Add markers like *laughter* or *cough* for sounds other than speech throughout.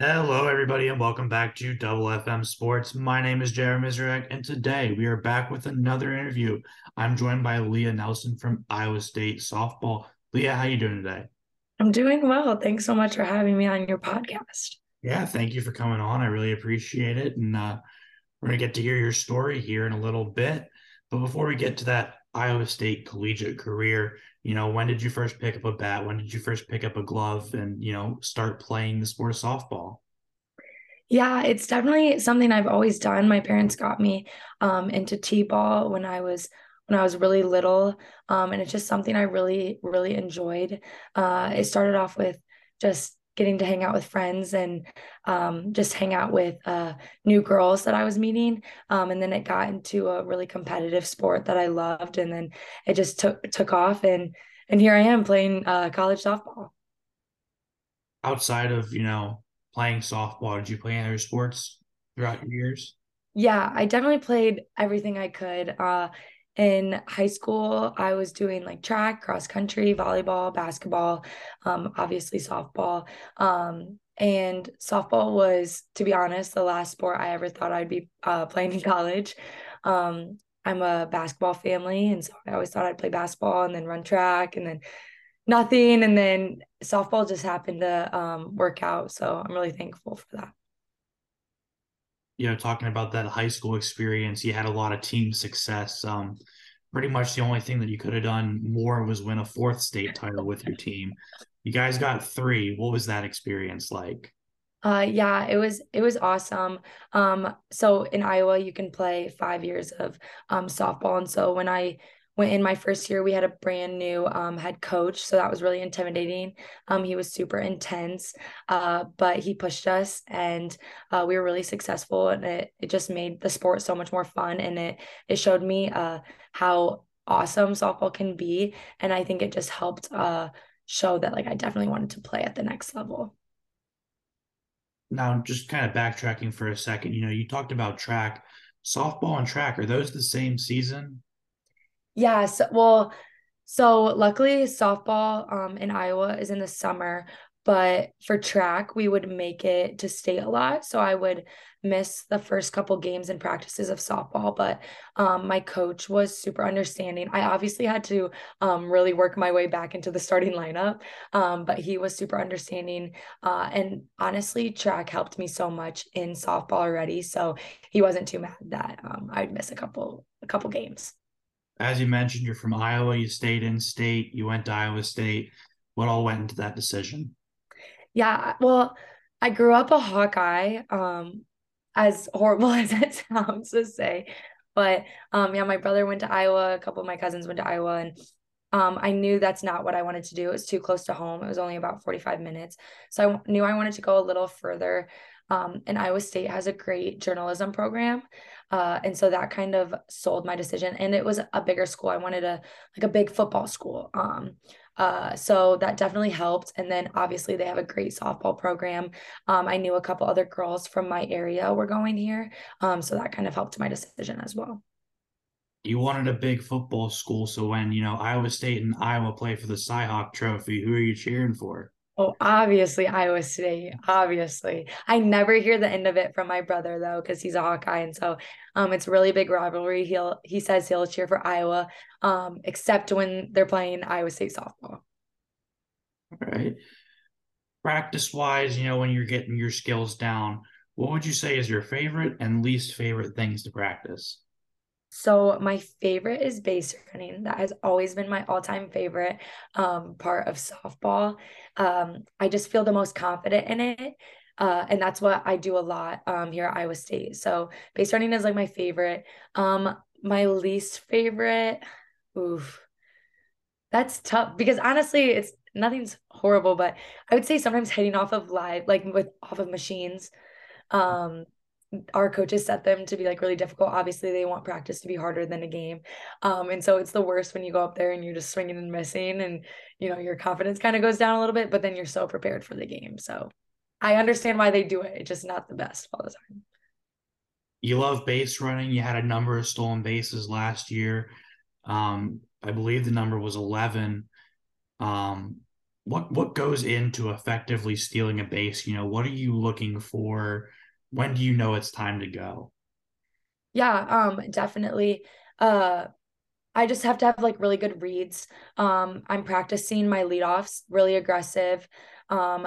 Hello, everybody, and welcome back to Double FM Sports. My name is Jeremy Mizrek, and today we are back with another interview. I'm joined by Lea Nelson from Iowa State softball. Lea, how are you doing today? I'm doing well. Thanks so much for having me on your podcast. Yeah, thank you for coming on. I really appreciate it, and uh, we're gonna get to hear your story here in a little bit. But before we get to that Iowa State collegiate career, you know, when did you first pick up a bat? When did you first pick up a glove and, you know, start playing the sport of softball? Yeah, it's definitely something I've always done. My parents got me um, into t-ball when I was when I was really little, um, and it's just something I really really enjoyed. Uh, it started off with just getting to hang out with friends and um, just hang out with uh, new girls that I was meeting, um, and then it got into a really competitive sport that I loved, and then it just took took off, and and here I am playing uh, college softball. Outside of, you know, playing softball, did you play any other sports throughout your years? Yeah, I definitely played everything I could. Uh, in high school, I was doing like track, cross country, volleyball, basketball, um, obviously softball. Um, and softball was, to be honest, the last sport I ever thought I'd be uh, *laughs* playing in college. Um, I'm a basketball family, and so I always thought I'd play basketball and then run track and then nothing. And then softball just happened to um, work out. So I'm really thankful for that. You know, talking about that high school experience, you had a lot of team success. Um, pretty much the only thing that you could have done more was win a fourth state title with your team. You guys got three. What was that experience like? Uh, yeah, it was it was awesome. Um, so in Iowa, you can play five years of um, softball, and so when I went in my first year, we had a brand new um, head coach, so that was really intimidating. Um, he was super intense, uh, but he pushed us, and uh, we were really successful, and it it just made the sport so much more fun, and it it showed me uh how awesome softball can be, and I think it just helped uh show that like I definitely wanted to play at the next level. Now, just kind of backtracking for a second, you know, you talked about track, softball and track. Are those the same season? Yeah, so, well, so luckily softball um in Iowa is in the summer, but for track we would make it to state a lot. So I would miss the first couple games and practices of softball, but um my coach was super understanding. I obviously had to um really work my way back into the starting lineup. Um, but he was super understanding. Uh and honestly, track helped me so much in softball already. So he wasn't too mad that um I'd miss a couple a couple games. As you mentioned, you're from Iowa. You stayed in state. You went to Iowa State. What all went into that decision? Yeah, well, I grew up a Hawkeye, um, as horrible *laughs* as it sounds to say. But um, yeah, my brother went to Iowa, a couple of my cousins went to Iowa, and um, I knew that's not what I wanted to do. It was too close to home. It was only about 45 minutes. So I knew I wanted to go a little further. Um, and Iowa State has a great journalism program. Uh, and so that kind of sold my decision. And it was a bigger school. I wanted a like a big football school. Um, uh, so that definitely helped. And then obviously they have a great softball program. Um, I knew a couple other girls from my area were going here. Um, so that kind of helped my decision as well. You wanted a big football school. So when, you know, Iowa State and Iowa play for the Cyhawk Trophy, who are you cheering for? Oh, obviously Iowa State. Obviously, I never hear the end of it from my brother though, because he's a Hawkeye, and so um, it's really big rivalry. He'll he says he'll cheer for Iowa, um, except when they're playing Iowa State softball. All right. Practice wise, you know, when you're getting your skills down, what would you say is your favorite and least favorite things to practice? So my favorite is base running. That has always been my all-time favorite um, part of softball. Um, I just feel the most confident in it. Uh, and that's what I do a lot um, here at Iowa State. So base running is like my favorite. Um, my least favorite, oof, that's tough because honestly, it's nothing's horrible, but I would say sometimes hitting off of live, like with off of machines. Um, our coaches set them to be like really difficult. Obviously, they want practice to be harder than a game. Um, and so it's the worst when you go up there and you're just swinging and missing and you know your confidence kind of goes down a little bit, but then you're so prepared for the game. So I understand why they do it. It's just not the best all the time. You love base running. You had a number of stolen bases last year. Um, I believe the number was 11. Um, what what goes into effectively stealing a base? You know, what are you looking for? When do you know it's time to go? Yeah, um, definitely. Uh, I just have to have like really good reads. Um, I'm practicing my leadoffs really aggressive. Um,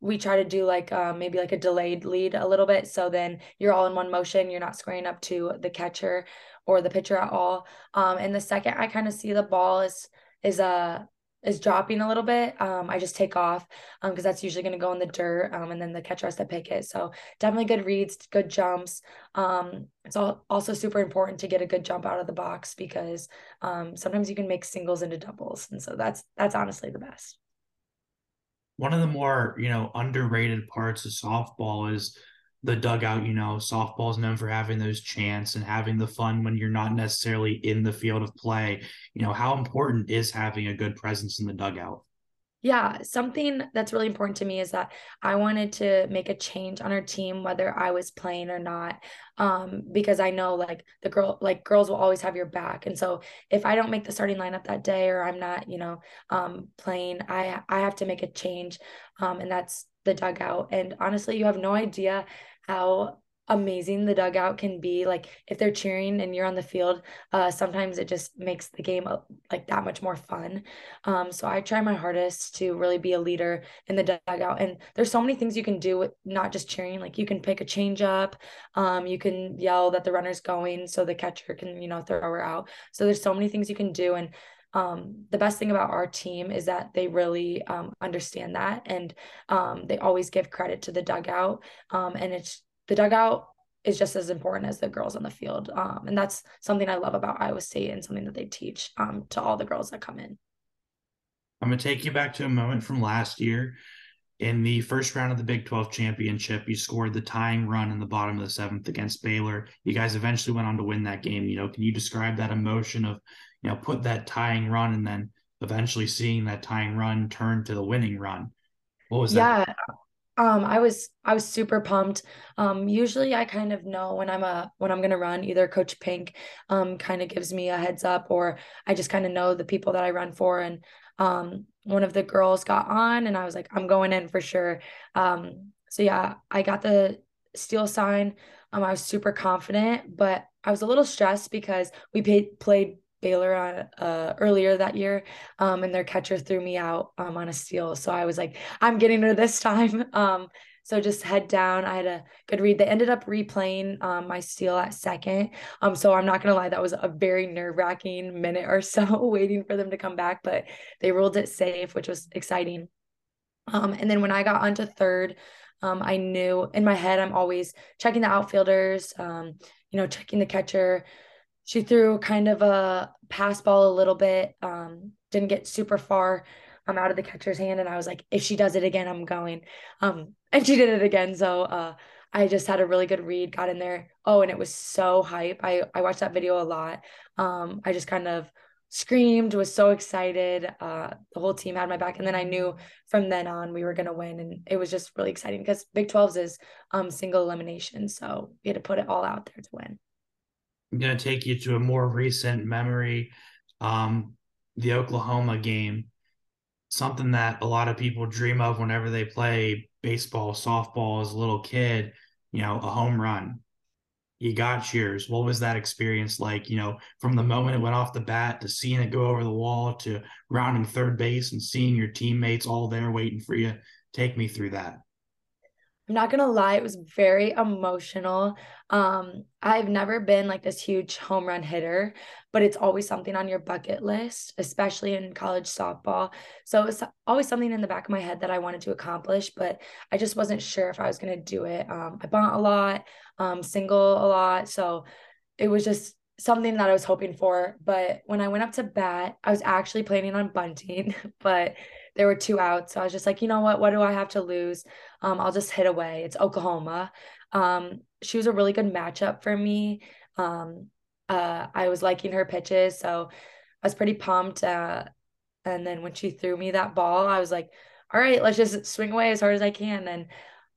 we try to do like uh, maybe like a delayed lead a little bit. So then you're all in one motion. You're not squaring up to the catcher or the pitcher at all. Um, and the second I kind of see the ball is is a uh, is dropping a little bit, um, I just take off um because that's usually going to go in the dirt um and then the catcher has to pick it. So definitely good reads, good jumps. Um, it's all, also super important to get a good jump out of the box because um sometimes you can make singles into doubles, and so that's that's honestly the best. One of the more you know underrated parts of softball is the dugout, you know, softball is known for having those chants and having the fun when you're not necessarily in the field of play. You know, how important is having a good presence in the dugout? Yeah, something that's really important to me is that I wanted to make a change on our team, whether I was playing or not. Um, because I know like the girl, like girls will always have your back. And so if I don't make the starting lineup that day or I'm not, you know, um, playing, I I have to make a change. Um, and that's the dugout. And honestly, you have no idea how amazing the dugout can be like if they're cheering and you're on the field uh sometimes it just makes the game uh, like that much more fun um so i try my hardest to really be a leader in the dugout and there's so many things you can do with not just cheering like you can pick a change up um you can yell that the runner's going so the catcher can you know throw her out so there's so many things you can do and um, the best thing about our team is that they really um, understand that and um, they always give credit to the dugout. Um, and it's the dugout is just as important as the girls on the field. Um, and that's something I love about Iowa State and something that they teach um, to all the girls that come in. I'm going to take you back to a moment from last year. In the first round of the Big 12 championship, you scored the tying run in the bottom of the seventh against Baylor. You guys eventually went on to win that game. You know, can you describe that emotion of you know, put that tying run and then eventually seeing that tying run turn to the winning run. What was that? Yeah. Um, I was I was super pumped. Um, usually I kind of know when I'm a when I'm gonna run. Either Coach Pink um kind of gives me a heads up, or I just kind of know the people that I run for. And um, one of the girls got on, and I was like, I'm going in for sure. Um, so yeah, I got the steal sign. Um, I was super confident, but I was a little stressed because we paid, played Baylor on uh, earlier that year, um, and their catcher threw me out um, on a steal. So I was like, I'm getting her this *laughs* time. Um, so just head down. I had a good read. They ended up replaying um, my steal at second. Um, so I'm not gonna lie, that was a very nerve wracking minute or so *laughs* waiting for them to come back, but they ruled it safe, which was exciting. Um, and then when I got onto third, I knew in my head I'm always checking the outfielders, you know, checking the catcher she threw kind of a pass ball a little bit, um, didn't get super far um, out of the catcher's hand. And I was like, if she does it again, I'm going. Um, and she did it again. So uh, I just had a really good read, got in there. Oh, and it was so hype. I, I watched that video a lot. Um, I just kind of screamed, was so excited. Uh, the whole team had my back. And then I knew from then on we were going to win. And it was just really exciting because Big 12s is um, single elimination. So we had to put it all out there to win. I'm going to take you to a more recent memory. Um, the Oklahoma game, something that a lot of people dream of whenever they play baseball, softball as a little kid, you know, a home run. You got yours. What was that experience like? You know, from the moment it went off the bat to seeing it go over the wall to rounding third base and seeing your teammates all there waiting for you. Take me through that. I'm not gonna lie, it was very emotional. Um, I've never been like this huge home run hitter, but it's always something on your bucket list, especially in college softball. So it's always something in the back of my head that I wanted to accomplish, but I just wasn't sure if I was gonna do it. Um, I bunt a lot, um, single a lot, so it was just something that I was hoping for. But when I went up to bat, I was actually planning on bunting, *laughs* but there were two outs. So I was just like, you know what? What do I have to lose? Um, I'll just hit away. It's Oklahoma. Um, she was a really good matchup for me. Um, uh, I was liking her pitches, so I was pretty pumped. Uh, and then when she threw me that ball, I was like, all right, let's just swing away as hard as I can. And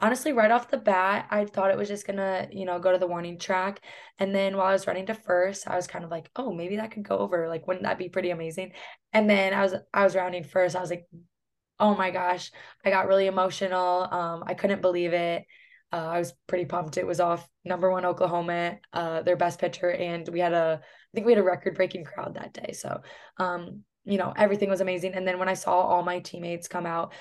honestly, right off the bat, I thought it was just gonna, you know, go to the warning track. And then while I was running to first, I was kind of like, oh, maybe that could go over. Like, wouldn't that be pretty amazing? And then I was I was rounding first. I was like, oh my gosh, I got really emotional. Um, I couldn't believe it. Uh, I was pretty pumped. It was off number one Oklahoma, uh, their best pitcher, and we had a, I think we had a record breaking crowd that day. So, um, you know, everything was amazing. And then when I saw all my teammates come out,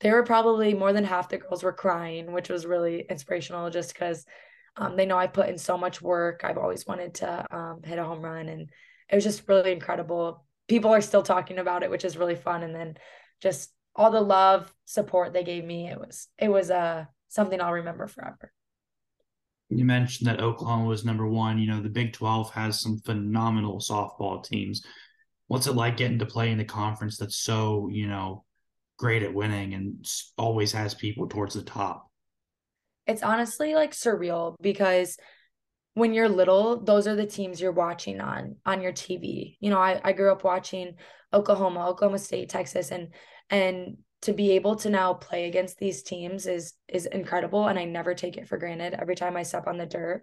there were probably more than half the girls were crying, which was really inspirational just because um, they know I put in so much work. I've always wanted to um, hit a home run, and it was just really incredible. People are still talking about it, which is really fun. And then just all the love, support they gave me, it was it was uh, something I'll remember forever. You mentioned that Oklahoma was number one. You know, the Big 12 has some phenomenal softball teams. What's it like getting to play in a conference that's so, you know, great at winning and always has people towards the top? it's honestly like surreal because when you're little, those are the teams you're watching on on your TV. You know, I, I grew up watching Oklahoma, Oklahoma State, Texas, and and to be able to now play against these teams is is incredible and I never take it for granted every time I step on the dirt.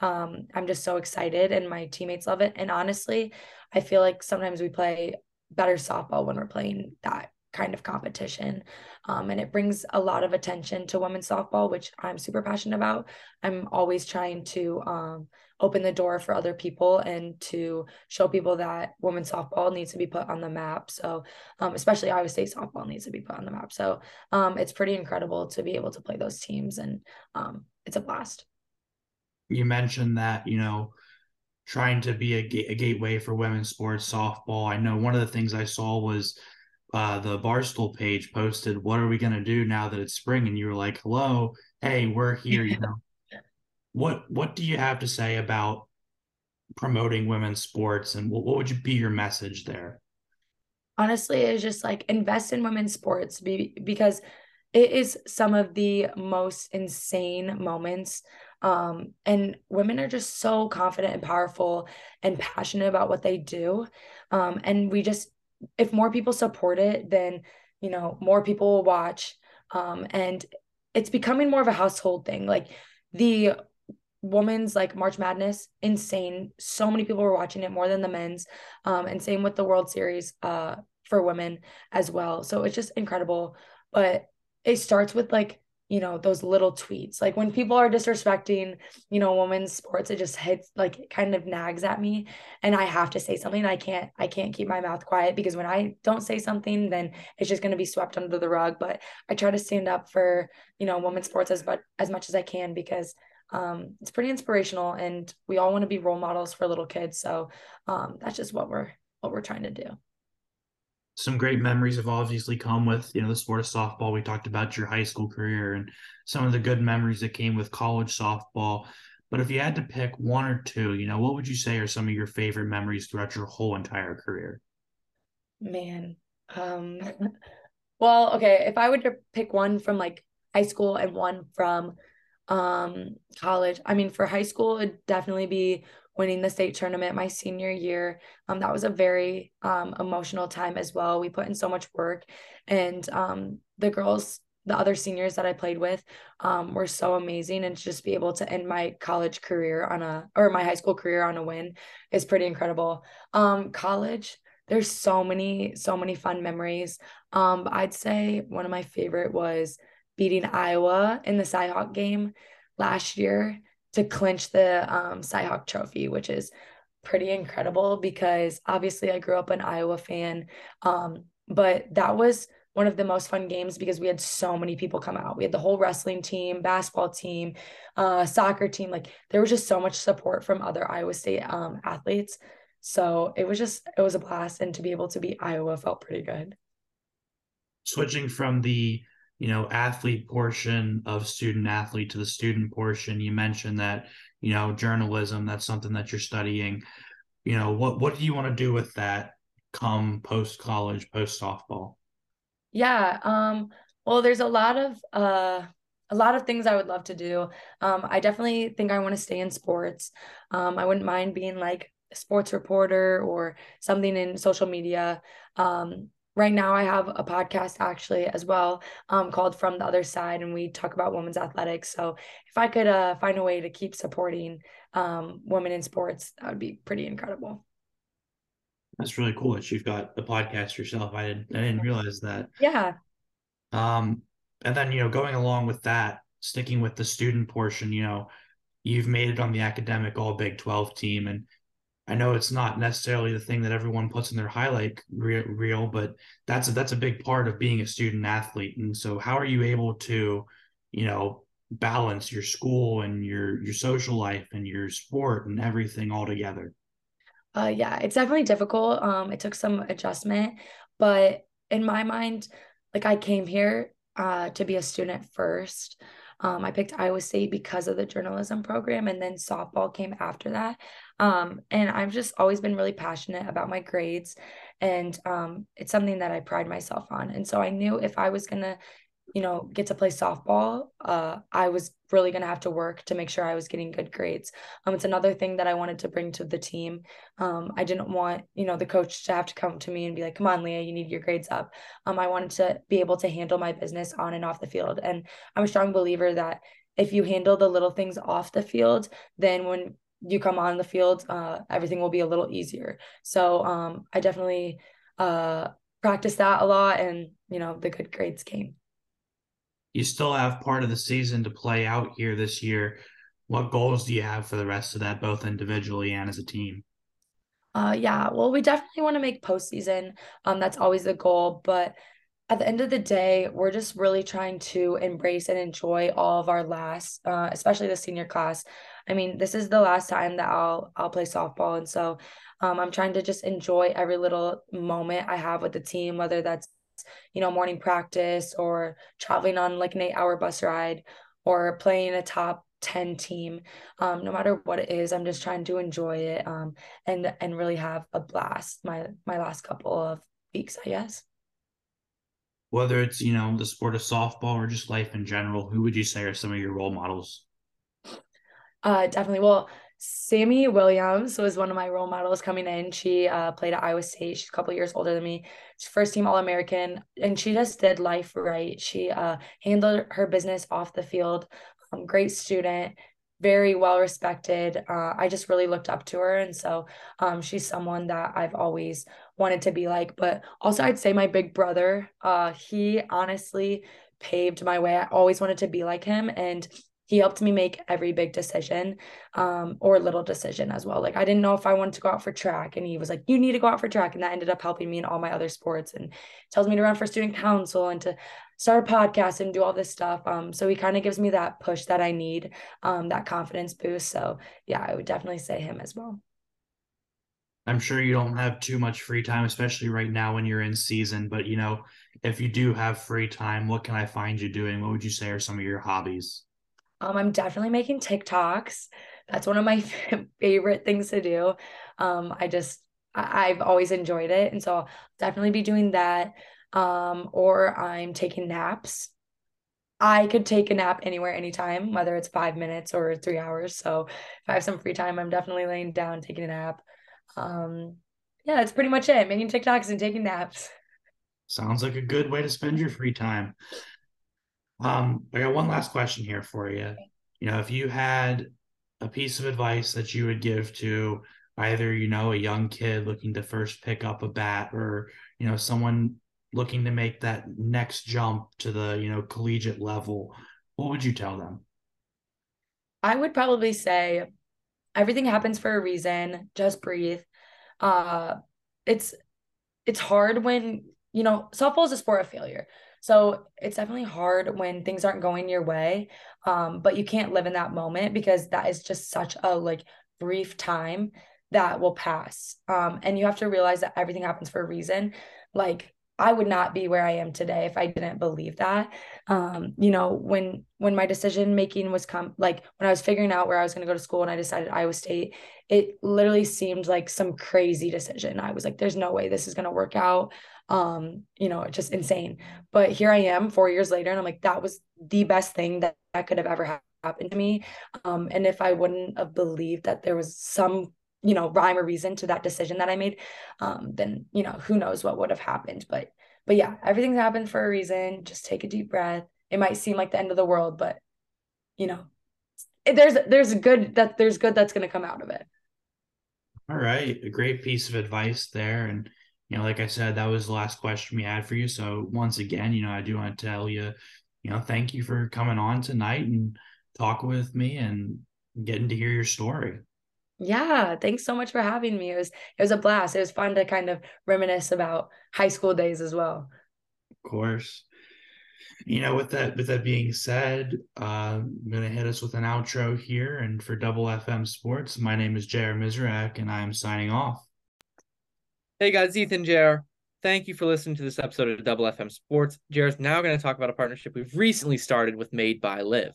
Um, I'm just so excited and my teammates love it. And honestly, I feel like sometimes we play better softball when we're playing that kind of competition. Um, and it brings a lot of attention to women's softball, which I'm super passionate about. I'm always trying to um, open the door for other people and to show people that women's softball needs to be put on the map. So, um, especially Iowa State softball needs to be put on the map. So, um, it's pretty incredible to be able to play those teams, and um, it's a blast. You mentioned that, you know, trying to be a, a gateway for women's sports softball. I know one of the things I saw was uh, the Barstool page posted, "What are we going to do now that it's spring?" And you were like, "Hello, hey, we're here." You know, *laughs* what what do you have to say about promoting women's sports, and what, what would you be your message there? Honestly, it's just like invest in women's sports be, because it is some of the most insane moments um, and women are just so confident and powerful and passionate about what they do um, and we just if more people support it, then you know more people will watch, um, and it's becoming more of a household thing. Like the women's like March Madness, insane. So many people were watching it more than the men's, um, and same with the World Series uh, for women as well. So it's just incredible. But it starts with like you know those little tweets. Like when people are disrespecting you know women's sports it just hits like it kind of nags at me and i have to say something i can't i can't keep my mouth quiet because when i don't say something then it's just going to be swept under the rug but i try to stand up for you know women's sports as but as much as i can because um, it's pretty inspirational and we all want to be role models for little kids so um, that's just what we're what we're trying to do some great memories have obviously come with you know the sport of softball. We talked about your high school career and some of the good memories that came with college softball. But if you had to pick one or two you know what would you say are some of your favorite memories throughout your whole entire career? Man um *laughs* well okay if i were to pick one from like high school and one from um college i mean for high school it'd definitely be winning the state tournament my senior year. Um, that was a very um, emotional time as well. We put in so much work, and um, the girls, the other seniors that I played with, um, were so amazing. And to just be able to end my college career on a or my high school career on a win is pretty incredible. Um, college. There's so many, so many fun memories. Um, I'd say one of my favorite was beating Iowa in the Cyhawk game last year to clinch the um, Cyhawk Trophy, which is pretty incredible because obviously I grew up an Iowa fan. Um, but that was one of the most fun games because we had so many people come out. We had the whole wrestling team, basketball team, uh, soccer team. Like there was just so much support from other Iowa State um, athletes. So it was just it was a blast, and to be able to beat Iowa felt pretty good. Switching from the you know athlete portion of student athlete to the student portion you mentioned that you know journalism that's something that you're studying you know what what do you want to do with that come post college post softball yeah um well there's a lot of uh a lot of things I would love to do. Um, I definitely think I want to stay in sports. Um, I wouldn't mind being like a sports reporter or something in social media. Um, right now I have a podcast actually as well um, called From the Other Side, and we talk about women's athletics. So if I could uh, find a way to keep supporting um, women in sports, that would be pretty incredible. That's really cool that you've got the podcast yourself. I didn't I didn't realize that. Yeah. Um, and then, you know, going along with that, sticking with the student portion, you know, you've made it on the academic all Big 12 team. And I know it's not necessarily the thing that everyone puts in their highlight reel, but that's a, that's a big part of being a student athlete. And so, how are you able to, you know, balance your school and your your social life and your sport and everything all together? Uh, yeah, it's definitely difficult. Um, it took some adjustment, but in my mind, like I came here uh, to be a student first. Um, I picked Iowa State because of the journalism program, and then softball came after that. Um, and I've just always been really passionate about my grades, and um, it's something that I pride myself on. And so I knew if I was gonna you know, get to play softball, uh, I was really going to have to work to make sure I was getting good grades. Um, it's another thing that I wanted to bring to the team. Um, I didn't want, you know, the coach to have to come to me and be like, come on, Lea, you need your grades up. Um, I wanted to be able to handle my business on and off the field. And I'm a strong believer that if you handle the little things off the field, then when you come on the field, uh, everything will be a little easier. So um, I definitely uh, practiced that a lot and, you know, the good grades came you still have part of the season to play out here this year. What goals do you have for the rest of that, both individually and as a team? Uh, yeah, well, we definitely want to make postseason. Um, that's always the goal, but at the end of the day, we're just really trying to embrace and enjoy all of our last, uh, especially the senior class. I mean, this is the last time that I'll I'll play softball, and so um, I'm trying to just enjoy every little moment I have with the team, whether that's you know, morning practice or traveling on like an eight hour bus ride or playing a top 10 team. Um, no matter what it is, I'm just trying to enjoy it um, and and really have a blast my my last couple of weeks, I guess. Whether it's, you know, the sport of softball or just life in general, who would you say are some of your role models? Uh, definitely. Well, Sami Williams was one of my role models coming in. She uh, played at Iowa State. She's a couple years older than me. She's first team All American, and she just did life right. She uh, handled her business off the field. Um, great student, very well respected. Uh, I just really looked up to her, and so um, she's someone that I've always wanted to be like. But also, I'd say my big brother. Uh, he honestly paved my way. I always wanted to be like him, and he helped me make every big decision um, or little decision as well. Like I didn't know if I wanted to go out for track, and he was like, "You need to go out for track," and that ended up helping me in all my other sports. And tells me to run for student council and to start a podcast and do all this stuff. Um, so he kind of gives me that push that I need, um, that confidence boost. So yeah, I would definitely say him as well. I'm sure you don't have too much free time, especially right now when you're in season. But you know, if you do have free time, what can I find you doing? What would you say are some of your hobbies? Um, I'm definitely making TikToks. That's one of my *laughs* favorite things to do. Um, I just I- I've always enjoyed it, and so I'll definitely be doing that. Um, or I'm taking naps. I could take a nap anywhere, anytime, whether it's five minutes or three hours. So if I have some free time, I'm definitely laying down, taking a nap. Um, yeah, that's pretty much it. Making TikToks and taking naps. Sounds like a good way to spend your free time. Um, I got one last question here for you. You know, if you had a piece of advice that you would give to either, you know, a young kid looking to first pick up a bat or, you know, someone looking to make that next jump to the, you know, collegiate level, what would you tell them? I would probably say everything happens for a reason. Just breathe. Uh it's it's hard when, you know, softball is a sport of failure. So it's definitely hard when things aren't going your way. Um, but you can't live in that moment because that is just such a like brief time that will pass. Um, and you have to realize that everything happens for a reason. Like I would not be where I am today if I didn't believe that. Um, you know, when when my decision making was come like when I was figuring out where I was going to go to school and I decided Iowa State, it literally seemed like some crazy decision. I was like, there's no way this is going to work out um you know just insane but here i am four years later and i'm like that was the best thing that, that could have ever happened to me um and if i wouldn't have believed that there was some you know rhyme or reason to that decision that i made um then you know who knows what would have happened but but yeah everything's happened for a reason just take a deep breath it might seem like the end of the world but you know there's there's good that there's good that's going to come out of it all right a great piece of advice there and you know, like I said, that was the last question we had for you. So once again, you know, I do want to tell you, you know, thank you for coming on tonight and talk with me and getting to hear your story. Yeah, thanks so much for having me. It was it was a blast. It was fun to kind of reminisce about high school days as well. Of course. You know, with that with that being said, uh, I'm gonna hit us with an outro here. And for Double FM Sports, my name is Jared Mizrak, and I am signing off. Hey guys, Ethan JR. Thank you for listening to this episode of Double FM Sports. Jared's now going to talk about a partnership we've recently started with Made by Liv.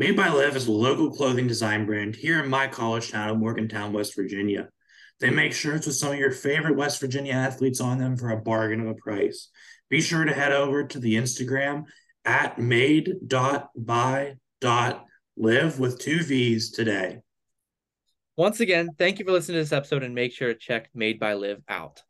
Made by Live is a local clothing design brand here in my college town of Morgantown, West Virginia. They make shirts with some of your favorite West Virginia athletes on them for a bargain of a price. Be sure to head over to the Instagram at made.by.live with two V's today. Once again, thank you for listening to this episode and make sure to check Made by Live out.